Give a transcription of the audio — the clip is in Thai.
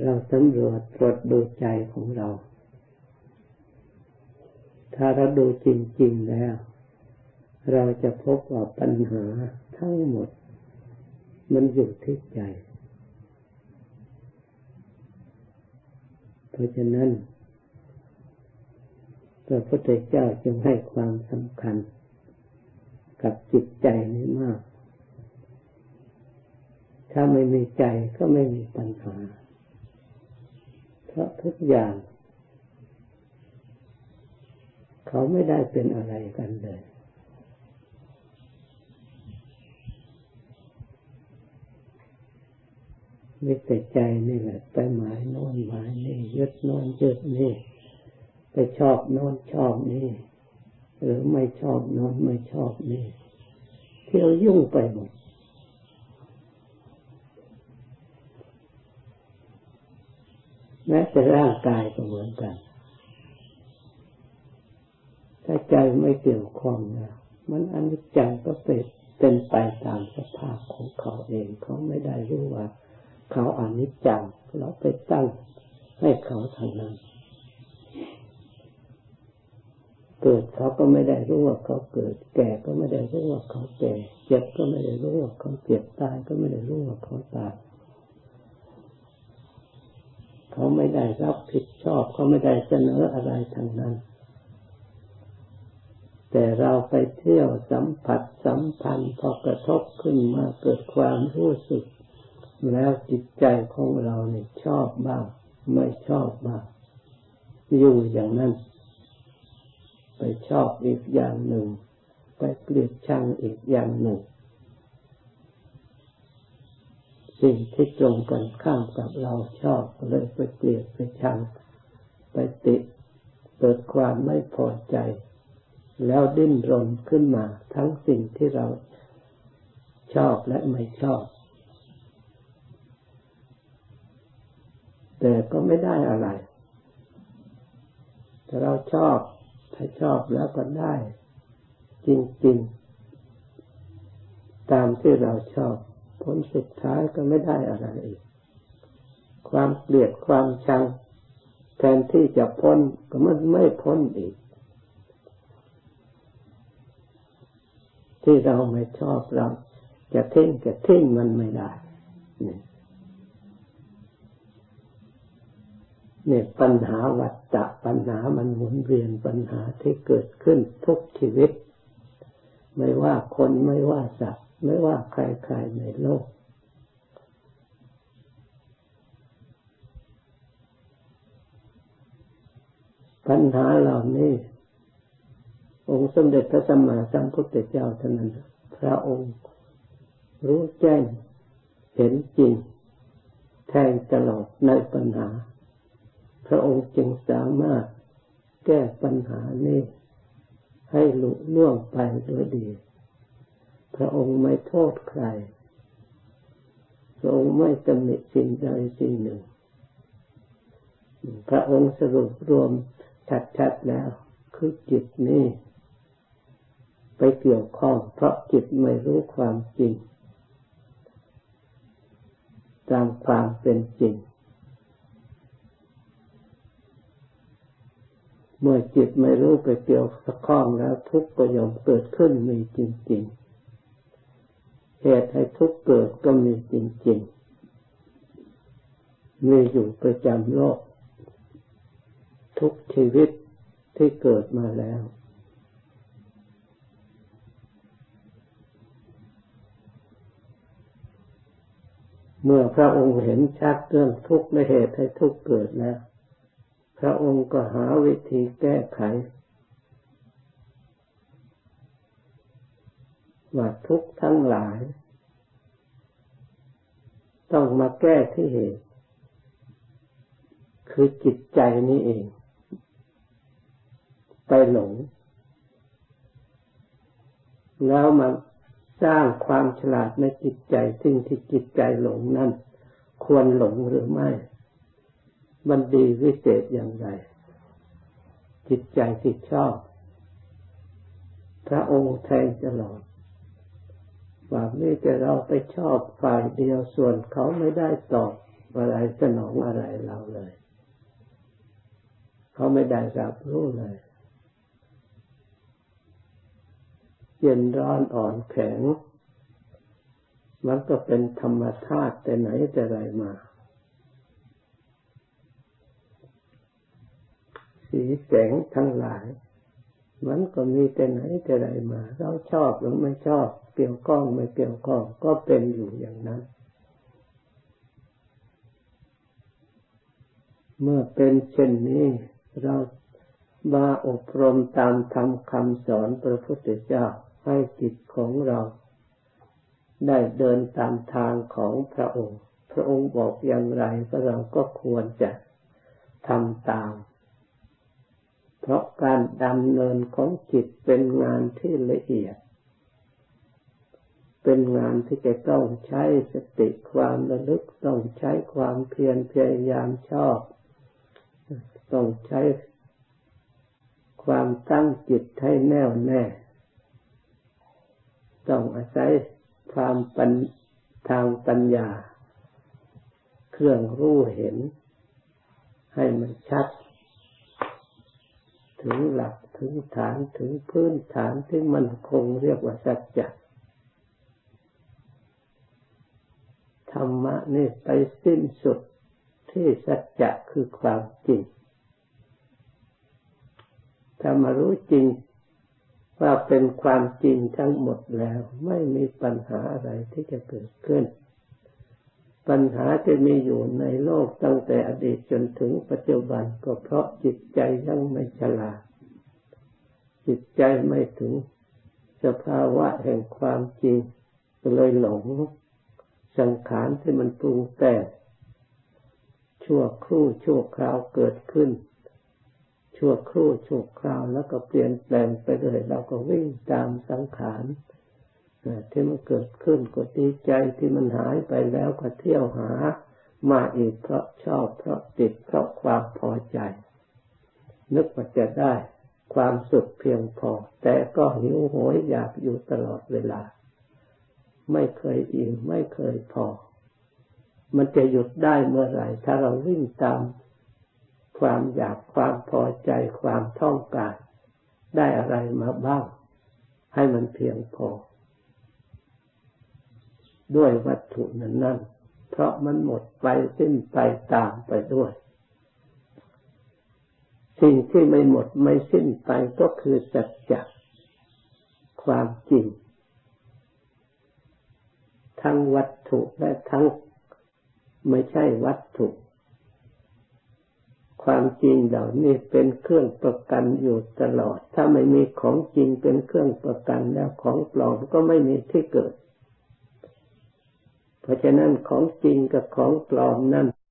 เราสำรวจตรวจดูใจของเรา ถ้าเราดูจริง ๆ แล้ว เราจะพบว่าปัญหาทั้งหมด มันอยู่ที่ใจ เพราะฉะนั้นพระพุทธเจ้าจึงให้ความสำคัญ กับจิตใจนี้มาก ถ้าไม่มีใจก็ไม่มีปัญหา เพราะทุกอย่าง เขาไม่ได้เป็นอะไรกันเลยมีแต่ใจนี่แหละไปหมายโน่นหมายนี่ยึดโน่นยึดนี่ไปชอบโน่นชอบนี่หรือไม่ชอบโน่นไม่ชอบนี่เที่ยวยุ่งไปหมด แม้แต่ร่างกายก็เหมือนกัน ถ้าใจไม่เกี่ยวข้องนะมันอนิจจังก็เป็นเป็นไปตามสภาพของเขาเอง เขาไม่ได้รู้ว่า เขาอนิจจังเราไปตั้งให้เขาทางนั้นเกิดเขาก็ไม่ได้รู้ว่าเขาเกิด แก่ก็ไม่ได้รู้ว่าเขาแก่ เจ็บก็ไม่ได้รู้ว่าเขาเจ็บตายก็ไม่ได้รู้ว่าเขาตายเขา ได้รับผิดชอบเขาไม่ได้เสนออะไรทางนั้น แต่เราไปเที่ยวสัมผัสสัมพันธ์พอกระทบขึ้นมาเกิดความรู้สึก แล้วจิตใจของเราเนี่ยชอบบ้างไม่ชอบบ้างอยู่อย่างนั้น ไปชอบอีกอย่างหนึ่ง ไปเกลียดชังอีกอย่างหนึ่ง สิ่งที่ตรงกันข้ามกับเราชอบเลยไปเกลียดไปชังไปติดเกิดความไม่พอใจ แล้วดิ้นรนขึ้นมา ทั้งสิ่งที่เราชอบและไม่ชอบ แต่ก็ไม่ได้อะไร แต่เราชอบถ้าชอบแล้วก็ได้ จริง ๆ ตามที่เราชอบ ผลสุดท้ายก็ไม่ได้อะไรอีก ความเกลียดความชังแทนที่จะพ้นก็มันไม่พ้นอีก ที่เราไม่ชอบเราจะทิ้งจะทิ้งมันไม่ได้เนี่ยปัญหาวัฏฏะปัญหามันหมุนเวียนปัญหาที่เกิดขึ้นทุกชีวิต ไม่ว่าคนไม่ว่าสัตว์ ไม่ว่าใครๆในโลก ปัญหาเหล่านี้ องค์สมเด็จพระสัมมาสัมพุทธเจ้าท่านนั้น พระองค์ รู้แจ้งเห็นจริง แทงตลอดในปัญหา พระองค์จึงสามารถแก้ปัญหานี้ให้ลุล่วงไปโดยดี พระองค์ไม่โทษใคร พระองค์ไม่ตำหนิสิ่งใดสิ่งหนึ่ง พระองค์สรุปรวมชัดๆแล้ว คือจิตนี้ไปเกี่ยวข้อง เพราะจิตไม่รู้ความจริง ตามความเป็นจริง เมื่อจิตไม่รู้ไปเกี่ยวข้องแล้วทุกข์ก็ยอมเกิดขึ้นมีจริง ๆ เหตุให้ทุกข์เกิดก็มีจริงๆ มีอยู่ประจำโลก ทุกชีวิตที่เกิดมาแล้ว เมื่อพระองค์เห็นชัดเรื่องทุกข์และเหตุให้ทุกข์เกิดแล้ว พระองค์ก็หาวิธีแก้ไข ว่าทุกทั้งหลาย ต้องมาแก้ที่เหตุ คือจิตใจนี้เอง ไปหลง แล้วมาสร้างความฉลาดในจิตใจสิ่งที่จิตใจหลงนั่นควรหลงหรือไม่ มันดีวิเศษอย่างไร จิตใจที่ชอบ พระองค์แทงตลอด ว่านี่แต่เราไปชอบฝ่ายเดียวส่วนเขาไม่ได้ตอบอะไรสนองอะไรเราเลย เขาไม่ได้รับรู้เลยเย็นร้อนอ่อนแข็ง มันก็เป็นธรรมชาติแต่ไหนแต่ไรมา สีแสงทั้งหลาย มันก็มีแต่ไหนแต่ไรมา เราชอบหรือไม่ชอบเกี่ยวข้องไม่เกี่ยวข้องก็เป็นอยู่อย่างนั้น เมื่อเป็นเช่นนี้ เรามาอบรมตามธรรมคำสอนพระพุทธเจ้าให้จิตของเรา ได้เดินตามทางของพระองค์ พระองค์บอกอย่างไรก็เราก็ควรจะทำตาม เพราะการดำเนินของจิตเป็นงานที่ละเอียด เป็นงานที่จะต้องใช้สติความระลึกต้องใช้ความเพียรพยายามชอบ ต้องใช้ความตั้งจิตให้แน่วแน่ ต้องอาศัยความปัญทางปัญญา เครื่องรู้เห็น ให้มันชัด ถึงหลักถึงฐานถึงพื้นฐานที่มันคงเรียกว่าสัจจะธรรมะนี่ไปสิ้นสุดที่สัจจะคือความจริง ถ้ามารู้จริงว่าเป็นความจริงทั้งหมดแล้ว ไม่มีปัญหาอะไรที่จะเกิดขึ้น ปัญหาจะมีอยู่ในโลกตั้งแต่อดีตจนถึงปัจจุบันก็เพราะจิตใจยังไม่ฉลาด จิตใจไม่ถึงสภาวะแห่งความจริงเลยหลงสังขารที่มันปรุงแต่งชั่วครู่ชั่วคราวเกิดขึ้น ชั่วครู่ชั่วคราวแล้วก็เปลี่ยนแปลงไปเลยเราก็วิ่งตามสังขาร ที่มันเกิดขึ้นก็ดีใจที่มันหายไปแล้วก็เที่ยวหา มาอีกเพราะชอบเพราะติดเพราะความพอใจ นึกว่าจะได้ความสุขเพียงพอ แต่ก็หิวโหยอยากอยู่ตลอดเวลา ไม่เคยอิ่มไม่เคยพอ มันจะหยุดได้เมื่อไหร่ ถ้าเราวิ่งตามความอยากความพอใจความต้องการ ได้อะไรมาบ้าง ให้มันเพียงพอ ด้วยวัตถุนั้นนั่นเพราะมันหมดไปสิ้นไปตามไปด้วย สิ่งที่ไม่หมดไม่สิ้นไปก็คือสัจจะความจริง ทั้งวัตถุและทั้งไม่ใช่วัตถุ ความจริงเหล่านี้เป็นเครื่องประกันอยู่ตลอด ถ้าไม่มีของจริงเป็นเครื่องประกันแล้วของปลอมก็ไม่มีที่เกิด เพราะฉะนั้นของจริงกับของปลอมนั่น